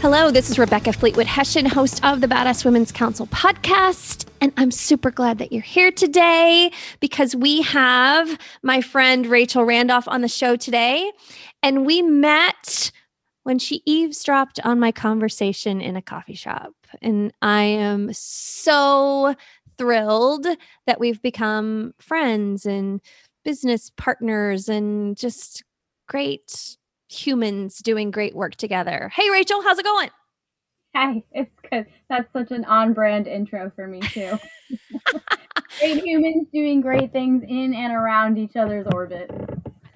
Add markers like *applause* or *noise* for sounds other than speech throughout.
Hello, this is Rebecca Fleetwood Hession, host of the Badass Women's Council podcast. And I'm super glad that you're here today because we have my friend Rachel Randolph on the show today. And we met when she eavesdropped on my conversation in a coffee shop. And I am so thrilled that we've become friends and business partners and just great humans doing great work together. Hey, Rachel, how's it going? Hi, it's good. That's such an on brand intro for me, too. *laughs* great humans doing great things in and around each other's orbit.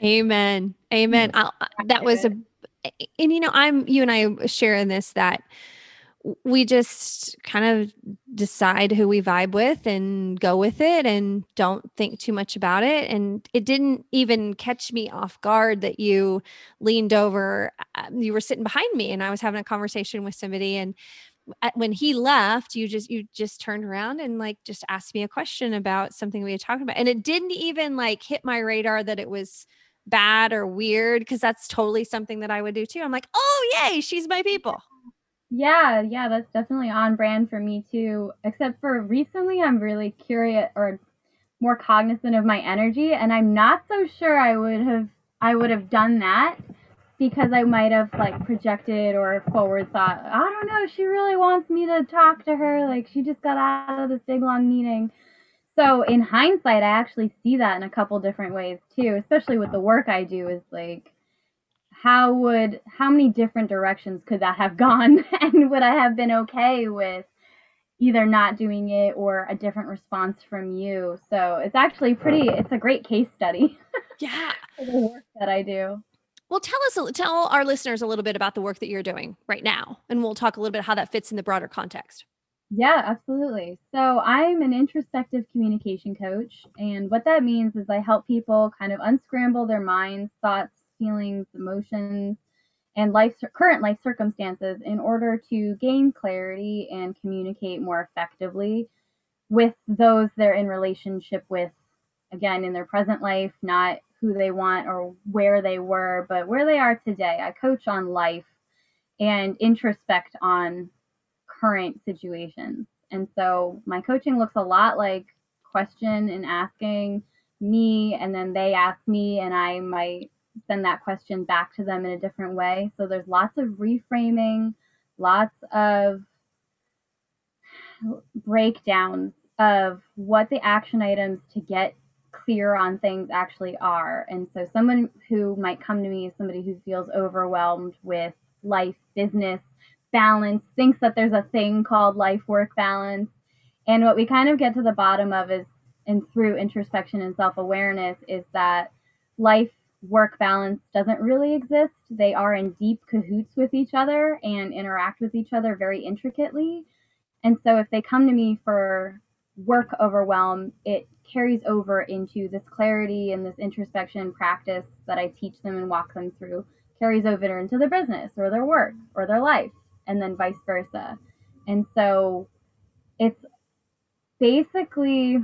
Amen. Amen. Mm. I'll, uh, that was a, and you know, I'm, you and I share in this that we just kind of decide who we vibe with and go with it and don't think too much about it. And it didn't even catch me off guard that you leaned over, uh, um, you were sitting behind me and I was having a conversation with somebody and uh, when he left you just you just turned around and like just asked me a question about something we had talked about and it didn't even like hit my radar that it was bad or weird because that's totally something that I would do too. I'm like, oh yay, she's my people. Yeah, yeah, that's definitely on brand for me, too. Except for recently, I'm really curious or more cognizant of my energy, and I'm not so sure I would have I would have done that because I might have like projected or forward thought, I don't know, she really wants me to talk to her. Like she just got out of this big long meeting. So in hindsight, I actually see that in a couple different ways too, especially with the work I do is like how would how many different directions could that have *laughs* gone and would I have been okay with either not doing it or a different response from you. So it's actually pretty it's a great case study *laughs* Yeah. the work that I do. Well, tell us, tell our listeners a little bit about the work that you're doing right now, and we'll talk a little bit how that fits in the broader context. Yeah, absolutely. So I'm an introspective communication coach, and what that means is I help people kind of unscramble their minds, thoughts, feelings, emotions, and life current life circumstances in order to gain clarity and communicate more effectively with those they're in relationship with again in their present life, not who they want or where they were, but where they are today. I coach on life and introspect on current situations. And so my coaching looks a lot like question and asking me, and then they ask me, and I might send that question back to them in a different way. So there's lots of reframing, lots of breakdowns of what the action items to get clear on things actually are. And so someone who might come to me is somebody who feels overwhelmed with life, business, balance, thinks that there's a thing called life work balance. And what we kind of get to the bottom of is, and through introspection and self awareness, is that life work balance doesn't really exist. They are in deep cahoots with each other and interact with each other very intricately. And so if they come to me for work overwhelm, it carries over into this clarity and this introspection practice that I teach them and walk them through, carries over into their business or their work or their life, and then vice versa. And so it's basically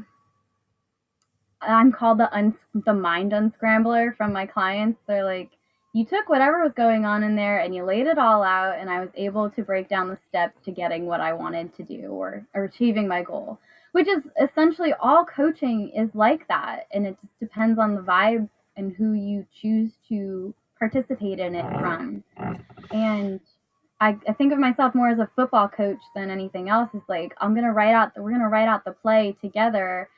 I'm called the un- the mind unscrambler from my clients. They're like, you took whatever was going on in there and you laid it all out, and I was able to break down the steps to getting what I wanted to do or, or achieving my goal. Which is essentially all coaching is like that, and it just depends on the vibe and who you choose to participate in it from. And I, I think of myself more as a football coach than anything else. It's like I'm gonna write out the, we're gonna write out the play together,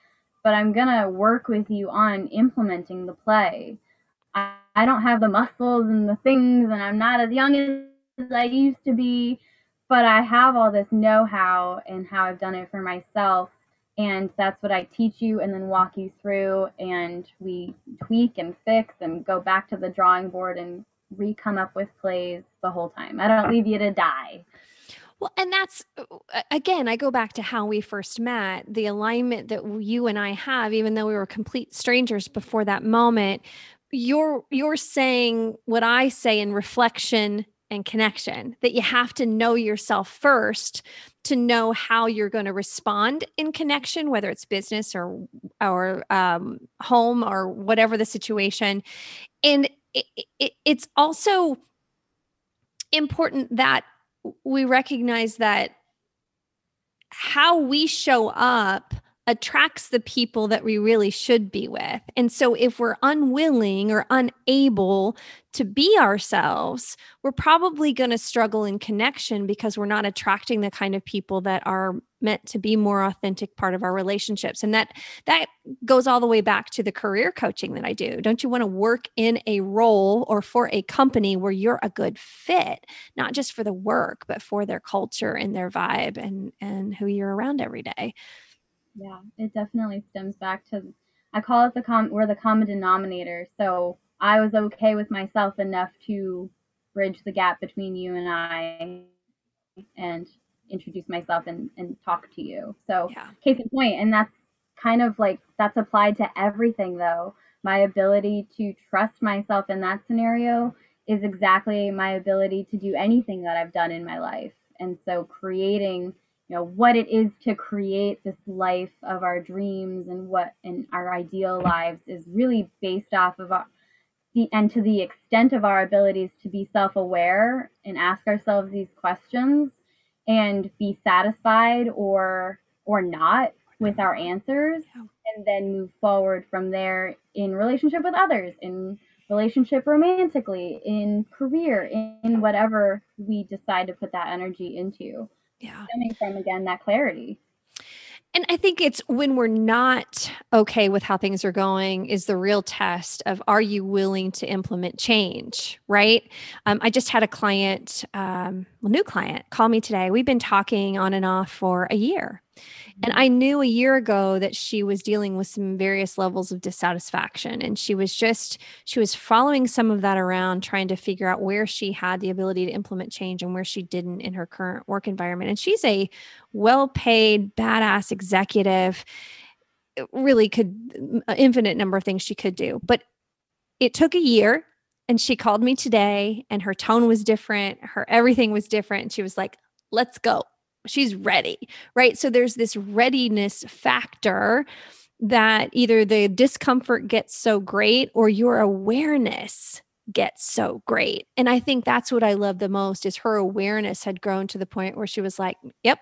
but I'm gonna work with you on implementing the play. I, I don't have the muscles and the things, and I'm not as young as I used to be, but I have all this know-how and how I've done it for myself, and that's what I teach you and then walk you through, and we tweak and fix and go back to the drawing board and re come up with plays the whole time. I don't leave you to die. Well, and that's uh, again, I go back to how we first met, the alignment that you and I have, even though we were complete strangers before that moment. you're you're saying what I say in reflection and connection that you have to know yourself first to know how you're going to respond in connection whether it's business or or um, home or whatever the situation and it, it, it's also important that we recognize that how we show up attracts the people that we really should be with. And so if we're unwilling or unable to be ourselves, we're probably going to struggle in connection because we're not attracting the kind of people that are meant to be more authentic part of our relationships. And that that goes all the way back to the career coaching that I do. Don't you want to work in a role or for a company where you're a good fit, not just for the work, but for their culture and their vibe and and who you're around every day. Yeah, it definitely stems back to I call it the com we're the common denominator. So I was okay with myself enough to bridge the gap between you and I and introduce myself and, and talk to you. So yeah. case in point, and that's kind of like that's applied to everything though. My ability to trust myself in that scenario is exactly my ability to do anything that I've done in my life. And so creating you know what it is to create this life of our dreams and what in our ideal lives is really based off of our the and to the extent of our abilities to be self-aware and ask ourselves these questions and be satisfied or or not with our answers and then move forward from there in relationship with others in relationship romantically in career in whatever we decide to put that energy into yeah coming from again that clarity and I think it's when we're not okay with how things are going is the real test of are you willing to implement change, right? Um, I just had a client, um, a new client, call me today. We've been talking on and off for a year. And I knew a year ago that she was dealing with some various levels of dissatisfaction. And she was just, she was following some of that around, trying to figure out where she had the ability to implement change and where she didn't in her current work environment. And she's a well paid, badass executive, really could, infinite number of things she could do. But it took a year. And she called me today, and her tone was different. Her everything was different. And she was like, let's go she's ready, right? So there's this readiness factor that either the discomfort gets so great or your awareness gets so great. And I think that's what I love the most is her awareness had grown to the point where she was like, "Yep,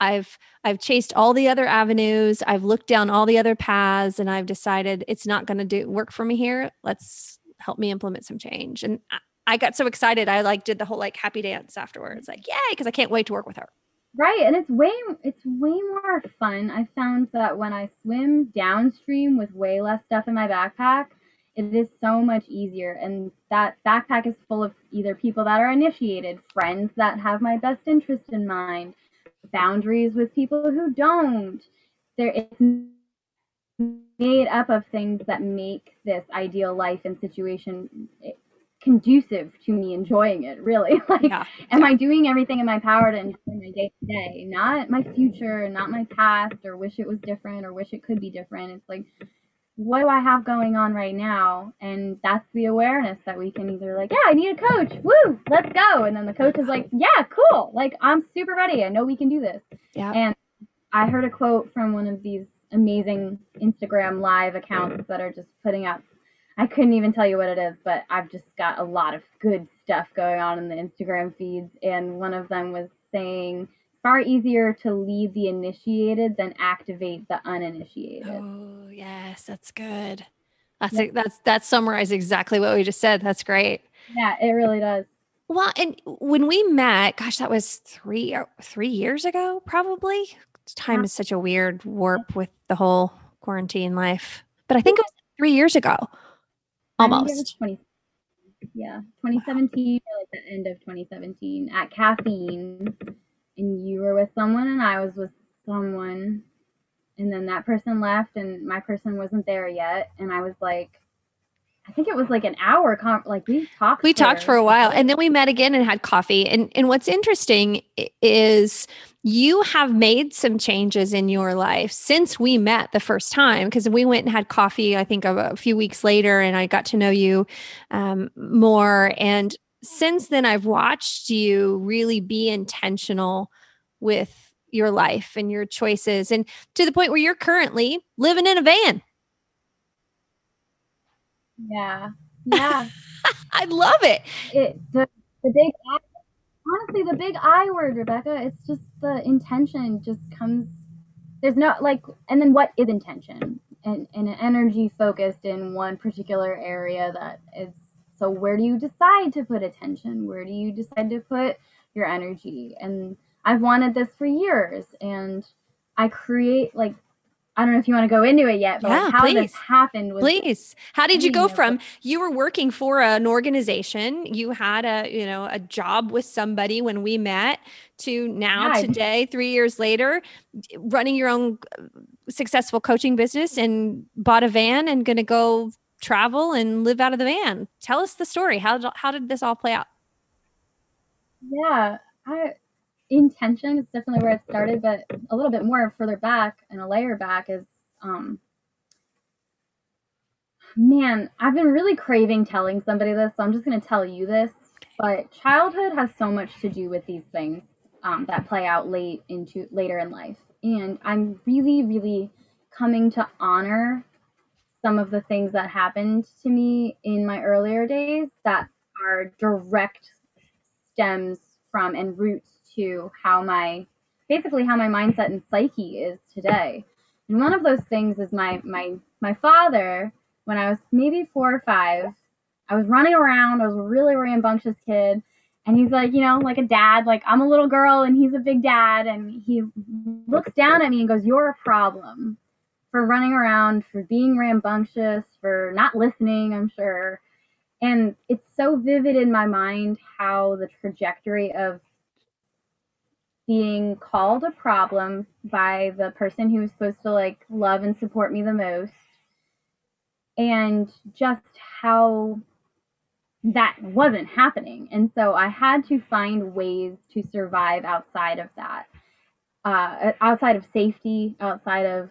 I've I've chased all the other avenues, I've looked down all the other paths and I've decided it's not going to do work for me here. Let's help me implement some change." And I, got so excited. I like did the whole like happy dance afterwards. Like, "Yay, because I can't wait to work with her." Right, and it's way it's way more fun. I found that when I swim downstream with way less stuff in my backpack, it is so much easier. And that backpack is full of either people that are initiated, friends that have my best interest in mind, boundaries with people who don't. There it's made up of things that make this ideal life and situation eh, conducive to me enjoying it really. *laughs* Like yeah. am i doing everything in my power to enjoy my day to day? Not my future not my past or wish it was different or wish it could be different. It's like what do i have going on right now? And that's the awareness that we can either like yeah i need a coach woo let's go. And then the coach is like yeah cool like i'm super ready i know we can do this. Yeah. And i heard a quote from one of these amazing instagram live accounts that are just putting up I couldn't even tell you what it is, but I've just got a lot of good stuff going on in the Instagram feeds. And one of them was saying, far easier to lead the initiated than activate the uninitiated. Oh, yes, that's good. That's yeah. that's that summarizes exactly what we just said. That's great. Yeah, it really does. Well, and when we met, gosh, that was three uh, three years ago, probably. Time yeah. is such a weird warp with the whole quarantine life, but I think it was three years ago. Almost. 20, yeah, 2017 or like the end of 2017 at caffeine, and you were with someone and I was with someone, and then that person left and my person wasn't there yet, and I was like, I think it was like an hour. Con- like we talked. We talked for a while, and then we met again and had coffee. And and what's interesting is you have made some changes in your life since we met the first time because we went and had coffee. I think a, a, few weeks later, and I got to know you um, more. And since then, I've watched you really be intentional with your life and your choices, and to the point where you're currently living in a van. Yeah. Yeah. *laughs* I love it. It the, the big honestly the big I word, Rebecca. It's just the intention just comes there's no like and then what is intention? And and an energy focused in one particular area that is so where do you decide to put attention? Where do you decide to put your energy? And I've wanted this for years and I create like I don't know if you want to go into it yet, but yeah, like how please. this happened. Was please, how did you go from you were working for an organization, you had a you know a job with somebody when we met, to now yeah, today, three years later, running your own uh, successful coaching business and bought a van and going to go travel and live out of the van. Tell us the story. How how did this all play out? Yeah, I intention is definitely where it *laughs* started, but a little bit more further back and a layer back is um man, I've been really craving telling somebody this, so I'm just gonna tell you this. But childhood has so much to do with these things um, that play out late into later in life, and I'm really, really coming to honor some of the things that happened to me in my earlier days that are direct stems from and roots to how my basically how my mindset and psyche is today. And one of those things is my my my father when I was maybe 4 or 5, I was running around, I was a really rambunctious kid, and he's like, you know, like a dad, like I'm a little girl and he's a big dad and he looks down at me and goes, "You're a problem." For running around, for being rambunctious, for not listening, I'm sure. And it's so vivid in my mind how the trajectory of being called a problem by the person who was supposed to like love and support me the most and just how that wasn't happening. And so i had to find ways to survive outside of that uh, outside of safety outside of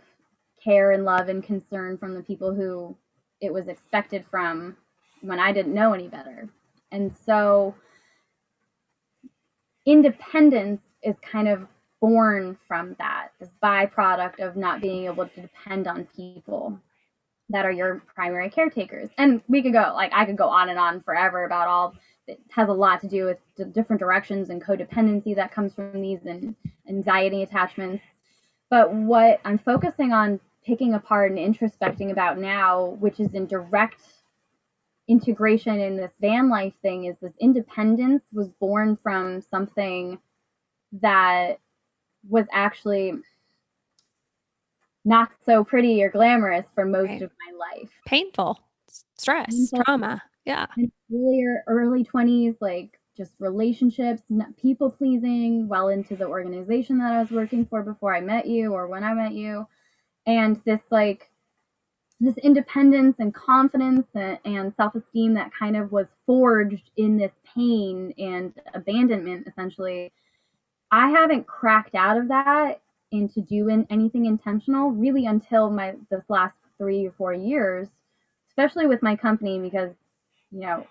care and love and concern from the people who it was expected from when i didn't know any better. And so independence is kind of born from that, this byproduct of not being able to depend on people that are your primary caretakers. And we could go, like, I could go on and on forever about all it has a lot to do with the different directions and codependency that comes from these and anxiety attachments. But what I'm focusing on picking apart and introspecting about now, which is in direct integration in this van life thing, is this independence was born from something that was actually not so pretty or glamorous for most right. of my life. Painful, stress, Painful. trauma. Yeah. earlier, early 20s, like just relationships, people pleasing, well into the organization that I was working for before I met you or when I met you. And this, like, this independence and confidence and, and self esteem that kind of was forged in this pain and abandonment, essentially I haven't cracked out of that into doing anything intentional really until my this last three or four years, especially with my company because you know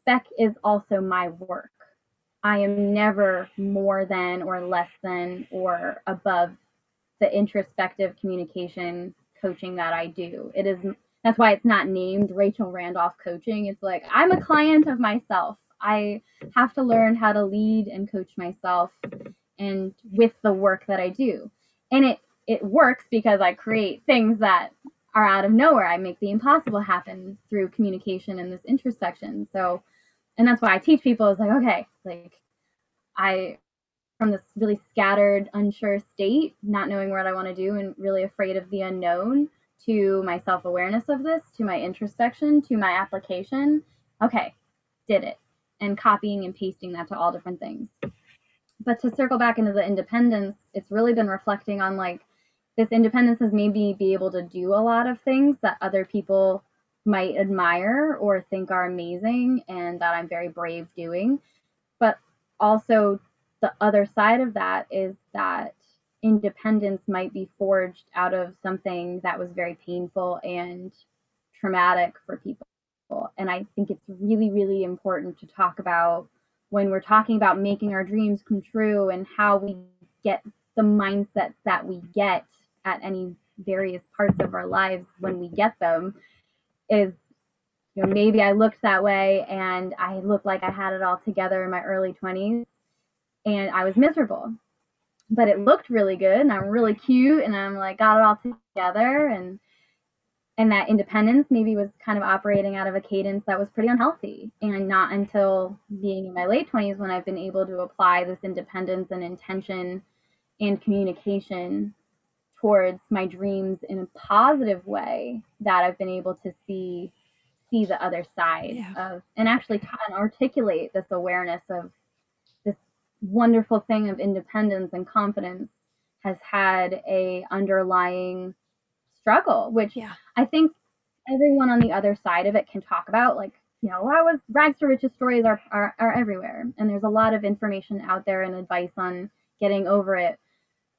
spec is also my work. I am never more than or less than or above the introspective communication coaching that I do. It is that's why it's not named Rachel Randolph coaching. It's like I'm a client of myself. I have to learn how to lead and coach myself and with the work that I do. And it it works because I create things that are out of nowhere. I make the impossible happen through communication and this intersection. So and that's why I teach people is like, okay, like I from this really scattered, unsure state, not knowing what I want to do and really afraid of the unknown to my self-awareness of this, to my introspection, to my application. Okay, did it and copying and pasting that to all different things. But to circle back into the independence, it's really been reflecting on like this independence has made me be able to do a lot of things that other people might admire or think are amazing and that I'm very brave doing. But also, the other side of that is that independence might be forged out of something that was very painful and traumatic for people. And I think it's really, really important to talk about when we're talking about making our dreams come true and how we get the mindsets that we get at any various parts of our lives when we get them is you know maybe I looked that way and I looked like I had it all together in my early 20s and I was miserable. But it looked really good and I'm really cute and I'm like got it all together and and that independence maybe was kind of operating out of a cadence that was pretty unhealthy and not until being in my late 20s when I've been able to apply this independence and intention and communication towards my dreams in a positive way that I've been able to see see the other side yeah. of and actually and articulate this awareness of this wonderful thing of independence and confidence has had a underlying struggle which yeah. I think everyone on the other side of it can talk about like you know I was rags to riches stories are, are are everywhere and there's a lot of information out there and advice on getting over it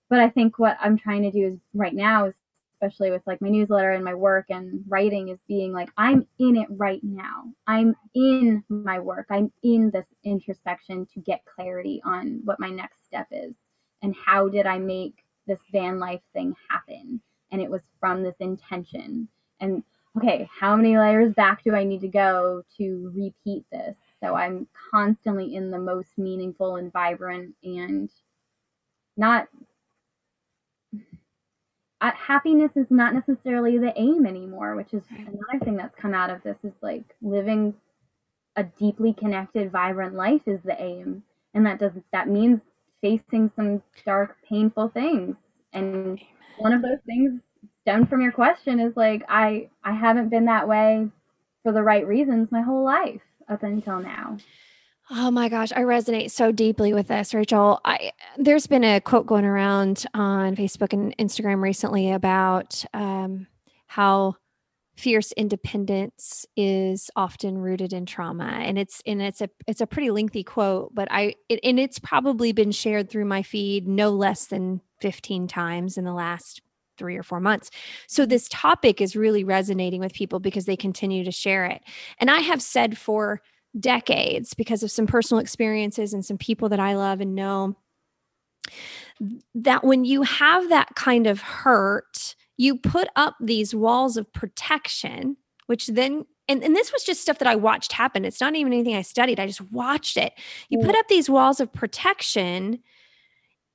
but I think what I'm trying to do is right now, especially with like my newsletter and my work and writing, is being like, I'm in it right now. I'm in my work. I'm in this introspection to get clarity on what my next step is and how did I make this van life thing happen. And it was from this intention. And okay, how many layers back do I need to go to repeat this? So I'm constantly in the most meaningful and vibrant and not uh, happiness is not necessarily the aim anymore, which is another thing that's come out of this is like living a deeply connected, vibrant life is the aim. And that does that means facing some dark, painful things. And one of those things stemmed from your question is like I I haven't been that way for the right reasons my whole life up until now. Oh my gosh, I resonate so deeply with this, Rachel. I there's been a quote going around on Facebook and Instagram recently about um, how fierce independence is often rooted in trauma, and it's and it's a it's a pretty lengthy quote, but I it, and it's probably been shared through my feed no less than 15 times in the last three or four months. So this topic is really resonating with people because they continue to share it, and I have said for decades because of some personal experiences and some people that I love and know that when you have that kind of hurt, you put up these walls of protection, which then and, and this was just stuff that I watched happen. It's not even anything I studied. I just watched it. You put mm. up these walls of protection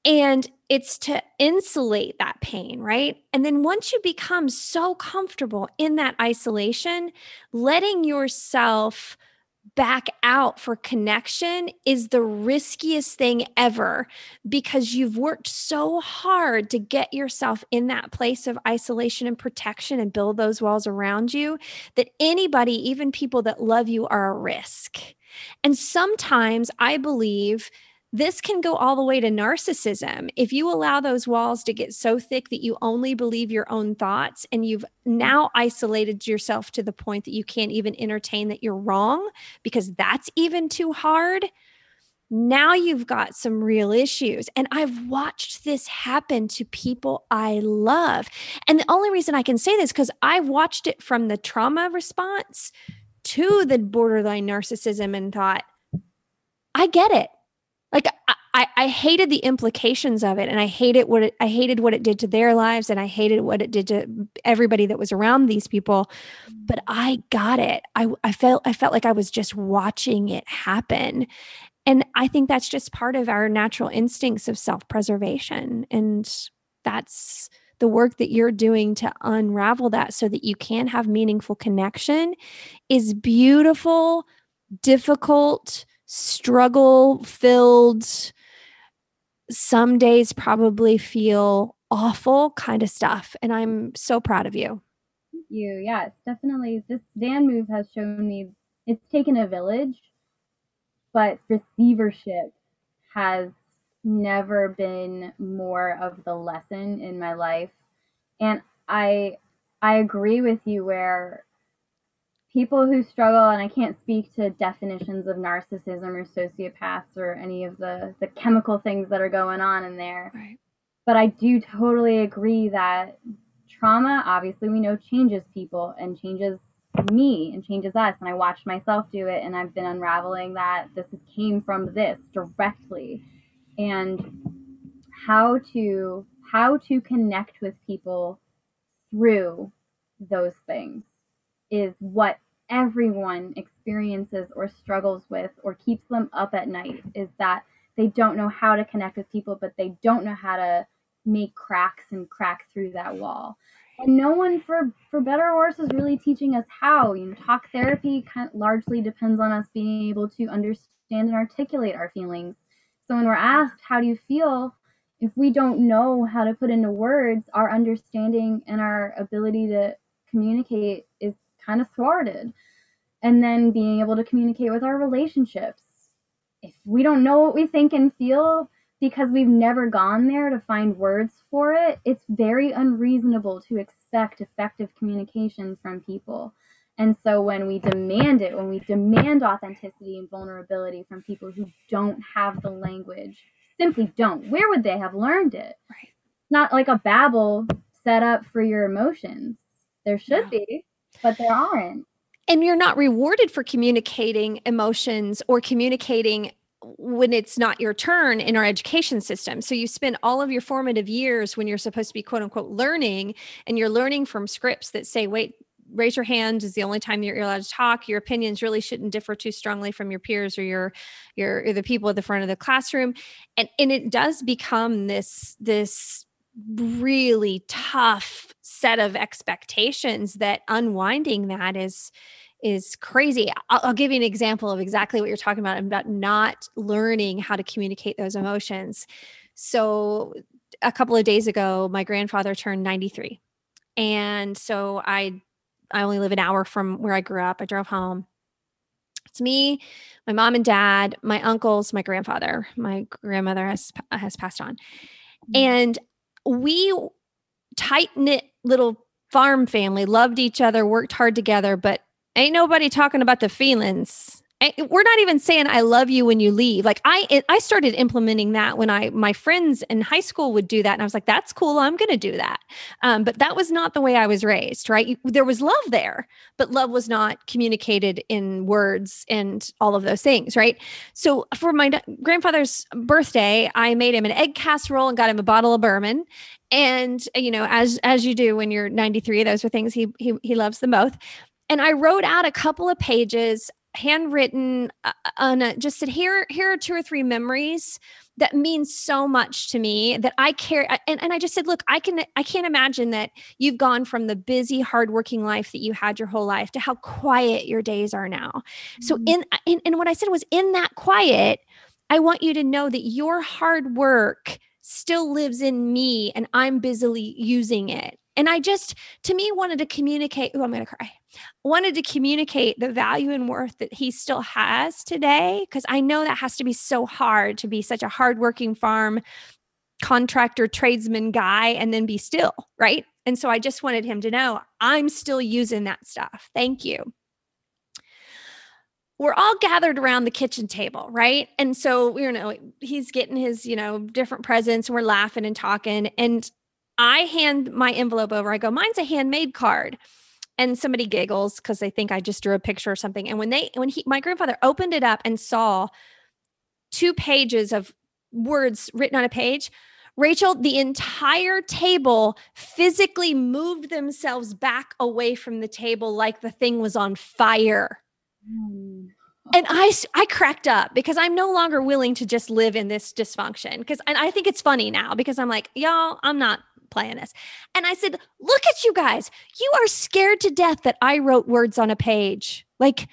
and it's to insulate that pain, right? And then once you become so comfortable in that isolation, letting yourself back out for connection is the riskiest thing ever because you've worked so hard to get yourself in that place of isolation and protection and build those walls around you that anybody, even people that love you, are a risk. And sometimes I believe this can go all the way to narcissism. If you allow those walls to get so thick that you only believe your own thoughts and you've now isolated yourself to the point that you can't even entertain that you're wrong because that's even too hard, now you've got some real issues. And I've watched this happen to people I love. And the only reason I can say this because I've watched it from the trauma response to the borderline narcissism and thought, I get it like I, I hated the implications of it and I hated what it I hated what it did to their lives and I hated what it did to everybody that was around these people. But I got it. I I felt I felt like I was just watching it happen. And I think that's just part of our natural instincts of self-preservation. And that's the work that you're doing to unravel that so that you can have meaningful connection is beautiful, difficult, struggle filled, some days probably feel awful kind of stuff. And I'm so proud of you. Thank you. It's definitely this van move has shown me it's taken a village, but receivership has never been more of the lesson in my life. And I I agree with you where people who struggle, and I can't speak to definitions of narcissism or sociopaths or any of the, the chemical things that are going on in there. Right. But I do totally agree that trauma, obviously, we know changes people and changes me and changes us. And I watched myself do it, and I've been unraveling that this came from this directly. And how to how to connect with people through those things is what everyone experiences or struggles with or keeps them up at night is that they don't know how to connect with people but they don't know how to make cracks and crack through that wall. And no one for for better or worse is really teaching us how. You know talk therapy kind of largely depends on us being able to understand and articulate our feelings. So when we're asked how do you feel? if we don't know how to put into words our understanding and our ability to communicate is kind of thwarted and then being able to communicate with our relationships if we don't know what we think and feel because we've never gone there to find words for it, it's very unreasonable to expect effective communication from people. And so when we demand it, when we demand authenticity and vulnerability from people who don't have the language, simply don't, where would they have learned it? Right. Not like a Babbel set up for your emotions. There should Yeah. be, but there aren't. and you're not rewarded for communicating emotions or communicating when it's not your turn in our education system. So you spend all of your formative years when you're supposed to be quote unquote learning and you're learning from scripts that say, wait, raise your hand is the only time you're allowed to talk. Your opinions really shouldn't differ too strongly from your peers or your your or the people at the front of the classroom. And and it does become this this really tough set of expectations that unwinding that is is crazy. I'll, I'll, give you an example of exactly what you're talking about about not learning how to communicate those emotions. So, a couple of days ago, my grandfather turned 93, and so I I only live an hour from where I grew up. I drove home. It's me, my mom and dad, my uncles, my grandfather. My grandmother has has passed on, mm. and we tight knit little farm family loved each other, worked hard together, but ain't nobody talking about the feelings we're not even saying i love you when you leave. Like i i started implementing that when i my friends in high school would do that and i was like that's cool i'm going to do that. Um, but that was not the way i was raised right? There was love there but love was not communicated in words and all of those things right? So for my grandfather's birthday i made him an egg casserole and got him a bottle of bourbon. And you know as as you do when you're 93 those are things he he, he loves them both and I wrote out a couple of pages handwritten uh, on a, just said here here are two or three memories that mean so much to me that I care and, and I just said look I can I can't imagine that you've gone from the busy hardworking life that you had your whole life to how quiet your days are now mm-hmm. so in, in and what I said was in that quiet I want you to know that your hard work still lives in me and I'm busily using it and I just, to me, wanted to communicate. Oh, I'm going to cry. Wanted to communicate the value and worth that he still has today. Cause I know that has to be so hard to be such a hardworking farm contractor, tradesman guy, and then be still. Right. And so I just wanted him to know I'm still using that stuff. Thank you we're all gathered around the kitchen table, right? And so, you know, he's getting his, you know, different presents and we're laughing and talking. And I hand my envelope over. I go, mine's a handmade card. And somebody giggles because they think I just drew a picture or something. And when they, when he, my grandfather opened it up and saw two pages of words written on a page, Rachel, the entire table physically moved themselves back away from the table like the thing was on fire. Mm. And I, I cracked up because I'm no longer willing to just live in this dysfunction. Because, and I think it's funny now because I'm like, y'all, I'm not playing this. And I said, Look at you guys. You are scared to death that I wrote words on a page. Like,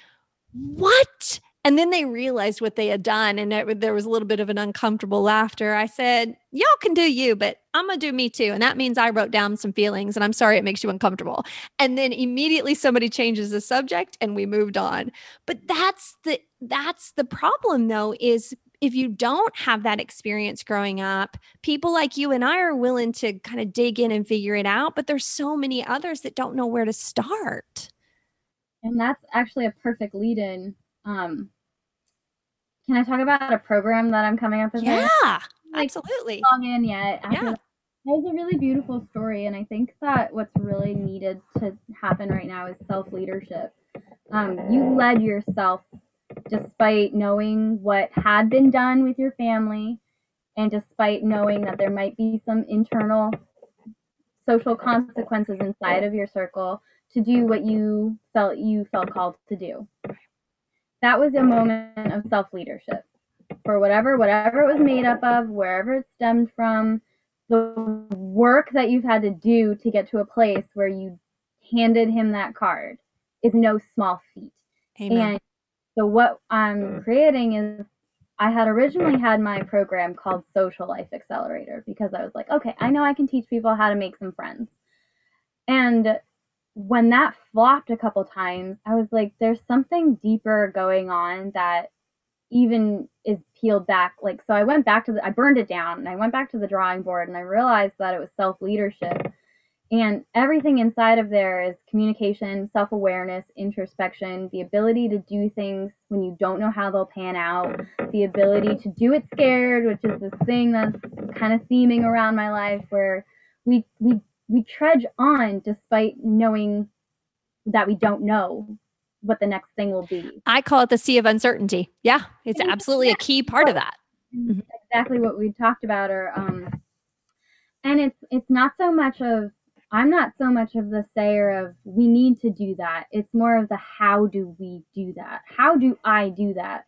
what? And then they realized what they had done, and it, there was a little bit of an uncomfortable laughter. I said, Y'all can do you, but I'm going to do me too. And that means I wrote down some feelings, and I'm sorry it makes you uncomfortable. And then immediately somebody changes the subject, and we moved on. But that's the that's the problem though is if you don't have that experience growing up, people like you and I are willing to kind of dig in and figure it out, but there's so many others that don't know where to start. And that's actually a perfect lead in. Um, can I talk about a program that I'm coming up with? Yeah, Like, absolutely. long in yet. Yeah. that. It was a really beautiful story, and I think that what's really needed to happen right now is self leadership. Um, you led yourself despite knowing what had been done with your family, and despite knowing that there might be some internal social consequences inside of your circle to do what you felt you felt called to do. That was a moment of self leadership for whatever whatever it was made up of, wherever it stemmed from, the work that you've had to do to get to a place where you handed him that card is no small feat. Amen. And so what I'm mm. creating is I had originally had my program called Social Life Accelerator because I was like, okay, I know I can teach people how to make some friends. And when that flopped a couple times, I was like, there's something deeper going on that even is peeled back. Like, so I went back to the, I burned it down and I went back to the drawing board and I realized that it was self leadership. And everything inside of there is communication, self awareness, introspection, the ability to do things when you don't know how they'll pan out, the ability to do it scared, which is this thing that's kind of theming around my life where we, we, we trudge on despite knowing that we don't know what the next thing will be. I call it the sea of uncertainty. Yeah, it's Yeah. absolutely a key part of that. Exactly what we talked about or um and it's it's not so much of i'm not so much of the sayer of we need to do that. It's more of the how do we do that? How do i do that?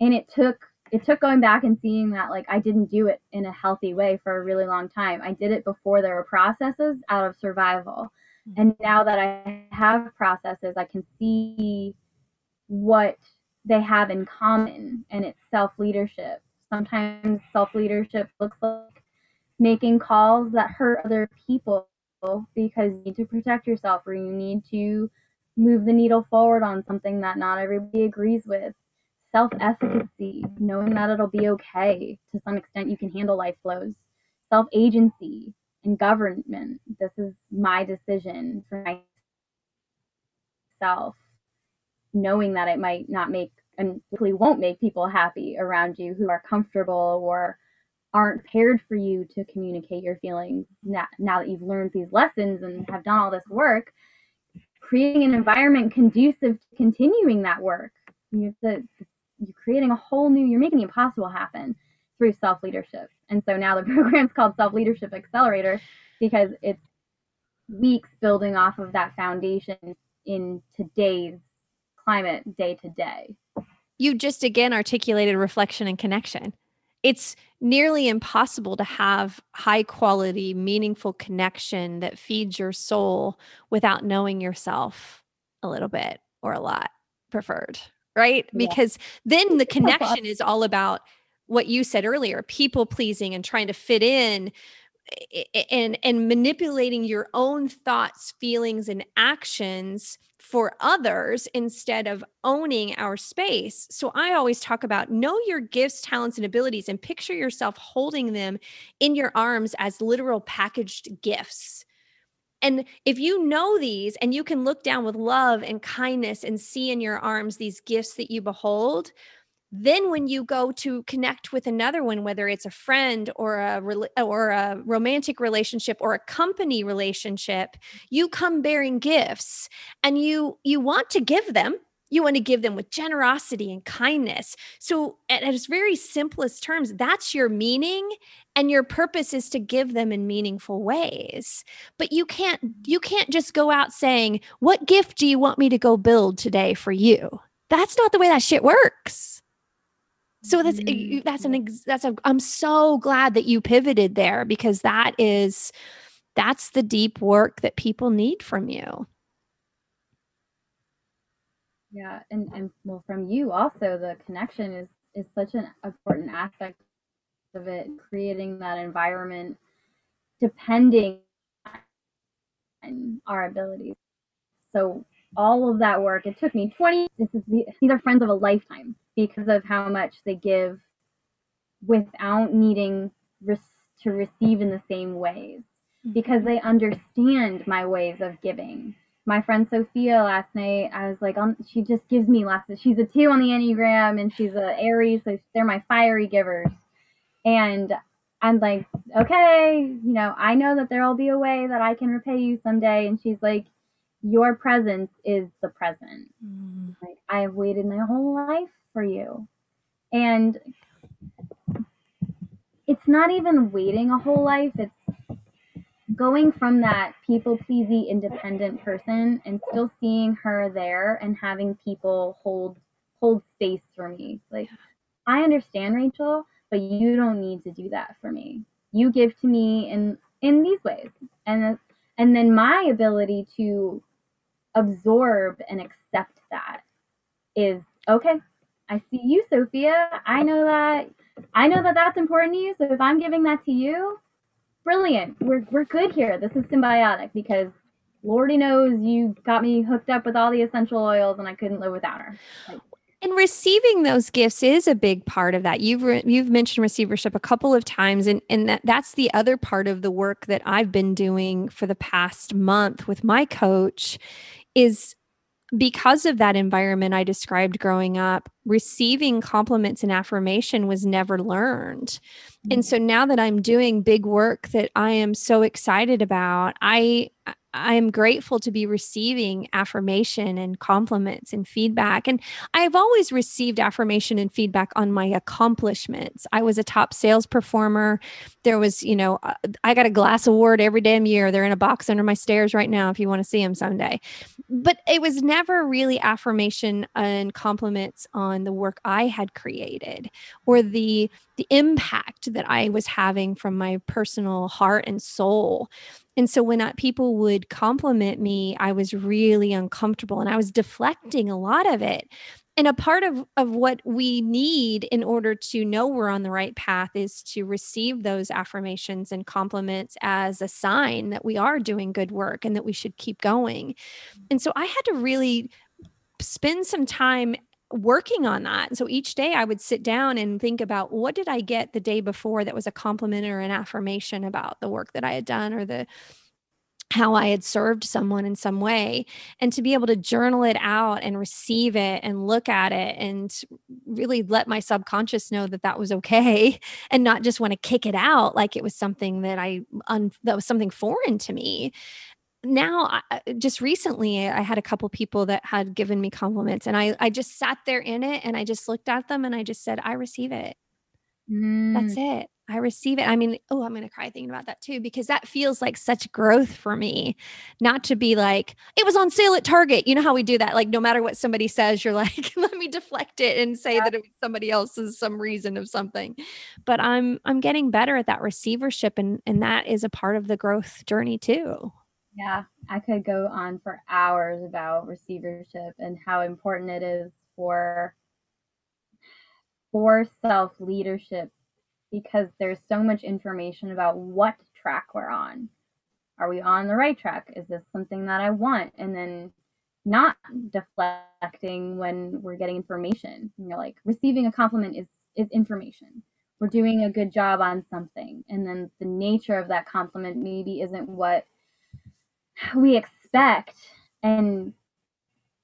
And it took it took going back and seeing that like i didn't do it in a healthy way for a really long time. I did it before there were processes out of survival. Hmm. And now that i have processes i can see what they have in common and it's self leadership sometimes self leadership looks like making calls that hurt other people because you need to protect yourself or you need to move the needle forward on something that not everybody agrees with. Self efficacy, knowing that it'll be okay to some extent, you can handle life flows. Self agency and government. This is my decision for myself, knowing that it might not make and likely won't make people happy around you who are comfortable or aren't paired for you to communicate your feelings now, now that you've learned these lessons and have done all this work. Creating an environment conducive to continuing that work. You have to you're creating a whole new you're making the impossible happen through self leadership and so now the *laughs* program's called self leadership accelerator because it's weeks building off of that foundation in today's climate day to day. You just again articulated reflection and connection. It's nearly impossible to have high quality, meaningful connection that feeds your soul without knowing yourself a little bit or a lot preferred, right? Yeah. Because then the connection is all about what you said earlier people pleasing and trying to fit in i- i- and and manipulating your own thoughts feelings and actions for others instead of owning our space. So i always talk about know your gifts talents and abilities and picture yourself holding them in your arms as literal packaged gifts. And if you know these and you can look down with love and kindness and see in your arms these gifts that you behold then when you go to connect with another one whether it's a friend or a or a romantic relationship or a company relationship you come bearing gifts and you you want to give them. You want to give them with generosity and kindness. So at, its very simplest terms that's your meaning and your purpose is to give them in meaningful ways. But you can't you can't just go out saying what gift do you want me to go build today for you? That's not the way that shit works so that's Mhm. that's an ex- that's a I'm so glad that you pivoted there because that is that's the deep work that people need from you. Yeah, and and well, from you also, the connection is is such an important aspect of it, creating that environment, depending on our abilities. So all of that work, it took me 20. This is the, these are friends of a lifetime because of how much they give, without needing to receive in the same ways, because they understand my ways of giving my friend Sophia last night, I was like, um, she just gives me lots of. She's a two on the enneagram, and she's a Aries, so they're my fiery givers. And I'm like, okay, you know, I know that there'll be a way that I can repay you someday. And she's like, your presence is the present. Mm. I have waited my whole life for you, and it's not even waiting a whole life. It's going from that people pleasy independent person and still seeing her there and having people hold hold space for me. Like i understand rachel but you don't need to do that for me. You give to me in in these ways. And and then my ability to absorb and accept that is okay i see you sophia i know that i know that that's important to you so if i'm giving that to you brilliant. We're we're good here. This is symbiotic because Lordy knows you got me hooked up with all the essential oils and I couldn't live without her. And receiving those gifts is a big part of that. You've re- you've mentioned receivership a couple of times, and and that that's the other part of the work that I've been doing for the past month with my coach, is because of that environment I described growing up, receiving compliments and affirmation was never learned. Mm-hmm. And so now that I'm doing big work that I am so excited about, I I am grateful to be receiving affirmation and compliments and feedback. And I've always received affirmation and feedback on my accomplishments. I was a top sales performer. There was, you know, uh, I got a glass award every damn year. They're in a box under my stairs right now if you want to see them someday. But it was never really affirmation and compliments on the work I had created or the the impact that I was having from my personal heart and soul. And so when I, people would compliment me, I was really uncomfortable and I was deflecting a lot of it. And a part of, of what we need in order to know we're on the right path is to receive those affirmations and compliments as a sign that we are doing good work and that we should keep going. And so I had to really spend some time working on that. And so each day I would sit down and think about what did I get the day before that was a compliment or an affirmation about the work that I had done or the how I had served someone in some way and to be able to journal it out and receive it and look at it and really let my subconscious know that that was okay *laughs* and not just want to kick it out like it was something that I un, that was something foreign to me now just recently i had a couple people that had given me compliments and i i just sat there in it and i just looked at them and i just said i receive it. Mm. that's it. I receive it. I mean oh i'm gonna cry thinking about that too because that feels like such growth for me not to be like it was on sale at target. You know how we do that like no matter what somebody says you're like *laughs* let me deflect it and say yeah. that it was somebody else's some reason of something. But i'm i'm getting better at that receivership and and that is a part of the growth journey too yeah, I could go on for hours about receivership and how important it is for for self leadership because there's so much information about what track we're on. Are we on the right track? Is this something that I want? And then not deflecting when we're getting information. You know, like receiving a compliment is is information. We're doing a good job on something. And then the nature of that compliment maybe isn't what we expect and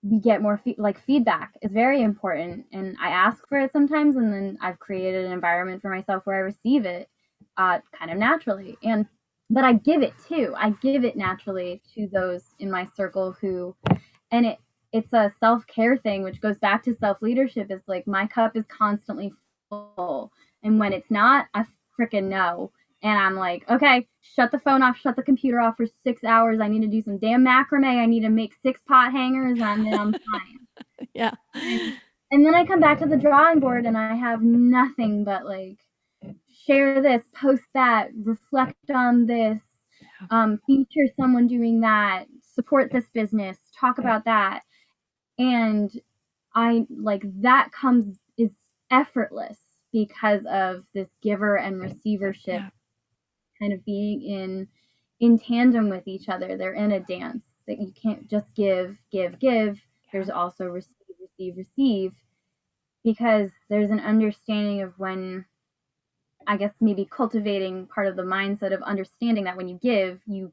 we get more fe- like feedback is very important. And i ask for it sometimes and then i've created an environment for myself where i receive it uh, kind of naturally. And but i give it too. I give it naturally to those in my circle who and it it's a self-care thing which goes back to self-leadership it's like my cup is constantly full. And when it's not i freaking know and I'm like, okay, shut the phone off, shut the computer off for six hours. I need to do some damn macrame. I need to make six pot hangers, and then I'm *laughs* fine. yeah. And, and then I come back to the drawing board, and I have nothing but like share this, post that, reflect on this, um, feature someone doing that, support this business, talk about that, and I like that comes is effortless because of this giver and receivership yeah kind of being in in tandem with each other. They're in a dance that you can't just give, give, give. There's also receive, receive, receive, because there's an understanding of when, I guess, maybe cultivating part of the mindset of understanding that when you give, you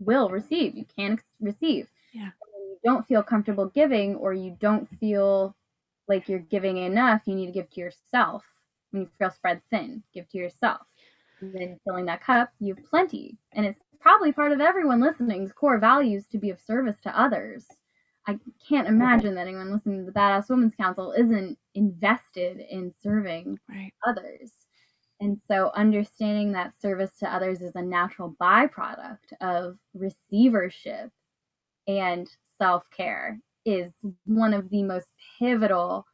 will receive. You can ex- receive. Yeah. When you don't feel comfortable giving or you don't feel like you're giving enough, you need to give to yourself. When you feel spread thin, give to yourself. And then filling that cup, you have plenty. And it's probably part of everyone listening's core values to be of service to others. I can't imagine that anyone listening to the Badass Women's Council isn't invested in serving Right. others. And so understanding that service to others is a natural byproduct of receivership and self-care is one of the most pivotal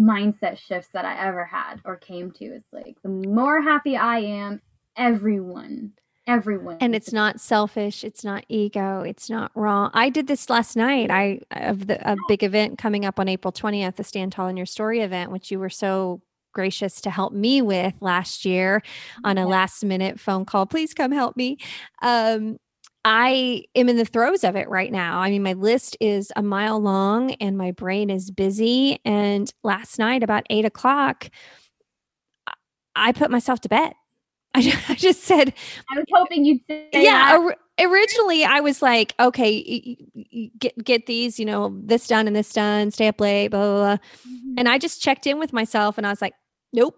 mindset shifts that I ever had or came to. It's like the more happy I am, everyone, everyone. and it's not selfish it's not ego it's not wrong i did this last night i of the a big event coming up on april 20th the stand tall in your story event which you were so gracious to help me with last year on a last minute phone call please come help me um I am in the throes of it right now. I mean, my list is a mile long and my brain is busy. And last night, about eight o'clock, I- put myself to bed. *laughs* I ju- I just said, I was hoping you'd say yeah or- originally i was like okay get get these you know this done and this done stay up late blah blah blah Mhm. and i just checked in with myself and i was like nope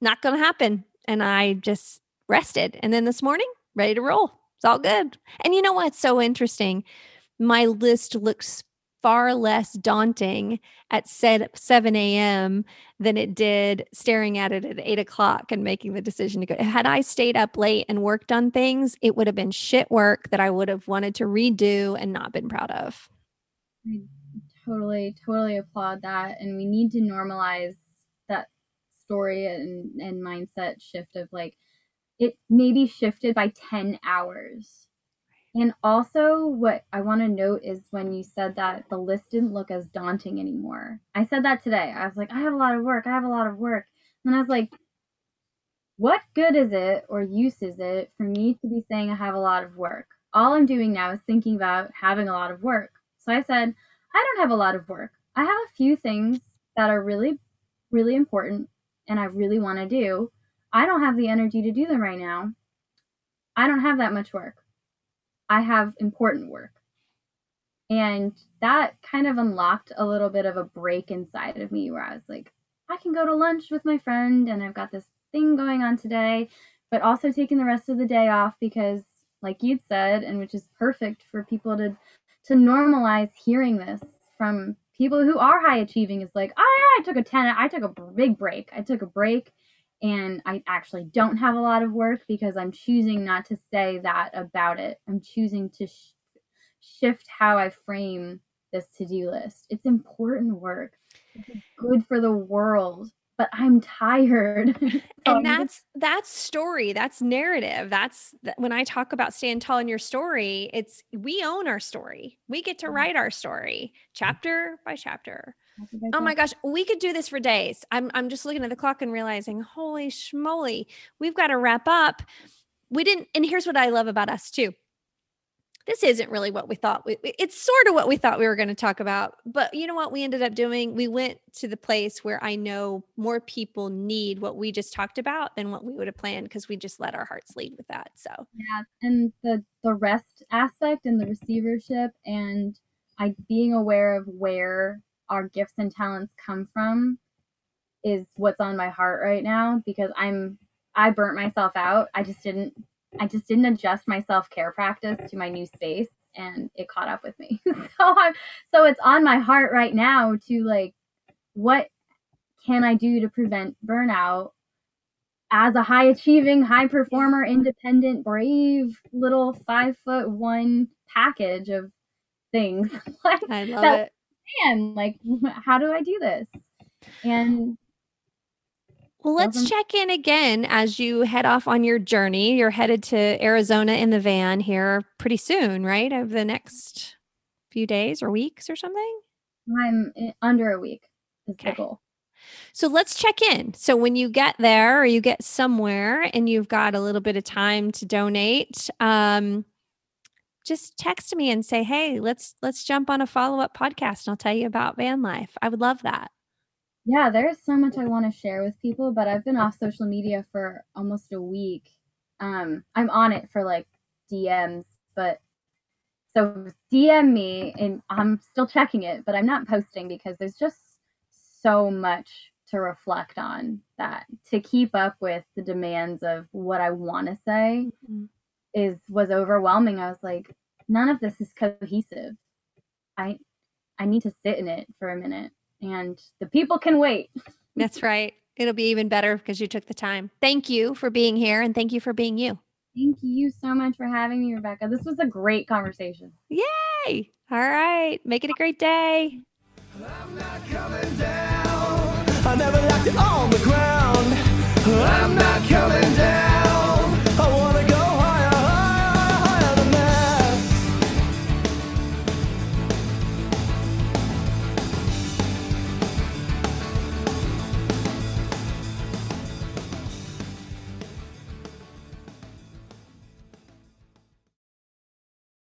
not gonna happen and i just rested and then this morning ready to roll it's all good. And you know what's so interesting? My list looks far less daunting at set 7 a.m than it did staring at it at 8 o'clock and making the decision to go. Had i stayed up late and worked on things it would have been shit work that i would have wanted to redo and not been proud of. I totally totally applaud that. And we need to normalize that story and and mindset shift of like it maybe shifted by 10 hours. And also what i want to note is when you said that the list didn't look as daunting anymore. I said that today. I was like i have a lot of work. I have a lot of work. And i was like what good is it or use is it for me to be saying i have a lot of work? All i'm doing now is thinking about having a lot of work. So i said I don't have a lot of work. I have a few things that are really, really important and I really want to do. I don't have the energy to do them right now. I don't have that much work. I have important work. And that kind of unlocked a little bit of a break inside of me where I was like, I can go to lunch with my friend and I've got this thing going on today, but also taking the rest of the day off because, like you'd said, and which is perfect for people to to normalize hearing this from people who are high achieving is like, oh yeah, I took a 10, I took a big break. I took a break and I actually don't have a lot of work because I'm choosing not to say that about it. I'm choosing to sh- shift how I frame this to-do list. It's important work. It's good for the world, but I'm tired. *laughs* And that's that's story that's narrative that's th- when i talk about stand tall in your story it's we own our story we get to write our story chapter by chapter oh my gosh we could do this for days. I'm, I'm just looking at the clock and realizing holy schmoly we've got to wrap up. We didn't and here's what i love about us too. This isn't really what we thought we, it's sort of what we thought we were going to talk about but you know what we ended up doing? We went to the place where i know more people need what we just talked about than what we would have planned because we just let our hearts lead with that so. Yeah, and the the rest aspect and the receivership and I being aware of where our gifts and talents come from is what's on my heart right now because I'm I burnt myself out. I just didn't I just didn't adjust my self-care practice to my new space and it caught up with me. *laughs* so I'm so it's on my heart right now to like what can I do to prevent burnout as a high achieving, high performer, independent, brave little five foot one package of things. *laughs* like, i love That- it man, like, *laughs* how do I do this? And Well, let's check in again as you head off on your journey. You're headed to Arizona in the van here pretty soon, right? Over the next few days or weeks or something. I'm i- under a week is the Okay. goal. So let's check in. So when you get there or you get somewhere and you've got a little bit of time to donate, um, just text me and say, "Hey, let's let's jump on a follow up podcast and I'll tell you about van life." I would love that. Yeah, there's so much I want to share with people, but I've been off social media for almost a week. Um, I'm on it for like DMs, but So DM me, and I'm still checking it, but I'm not posting because there's just so much to reflect on that to keep up with the demands of what I want to say Mm-hmm. Is was overwhelming. I was like, none of this is cohesive. I I need to sit in it for a minute, and the people can wait. That's right. It'll be even better because you took the time. Thank you for being here and thank you for being you. Thank you so much for having me, Rebecca. This was a great conversation. Yay. All right. Make it a great day. I'm not coming down. I never left it on the ground. I'm not coming down.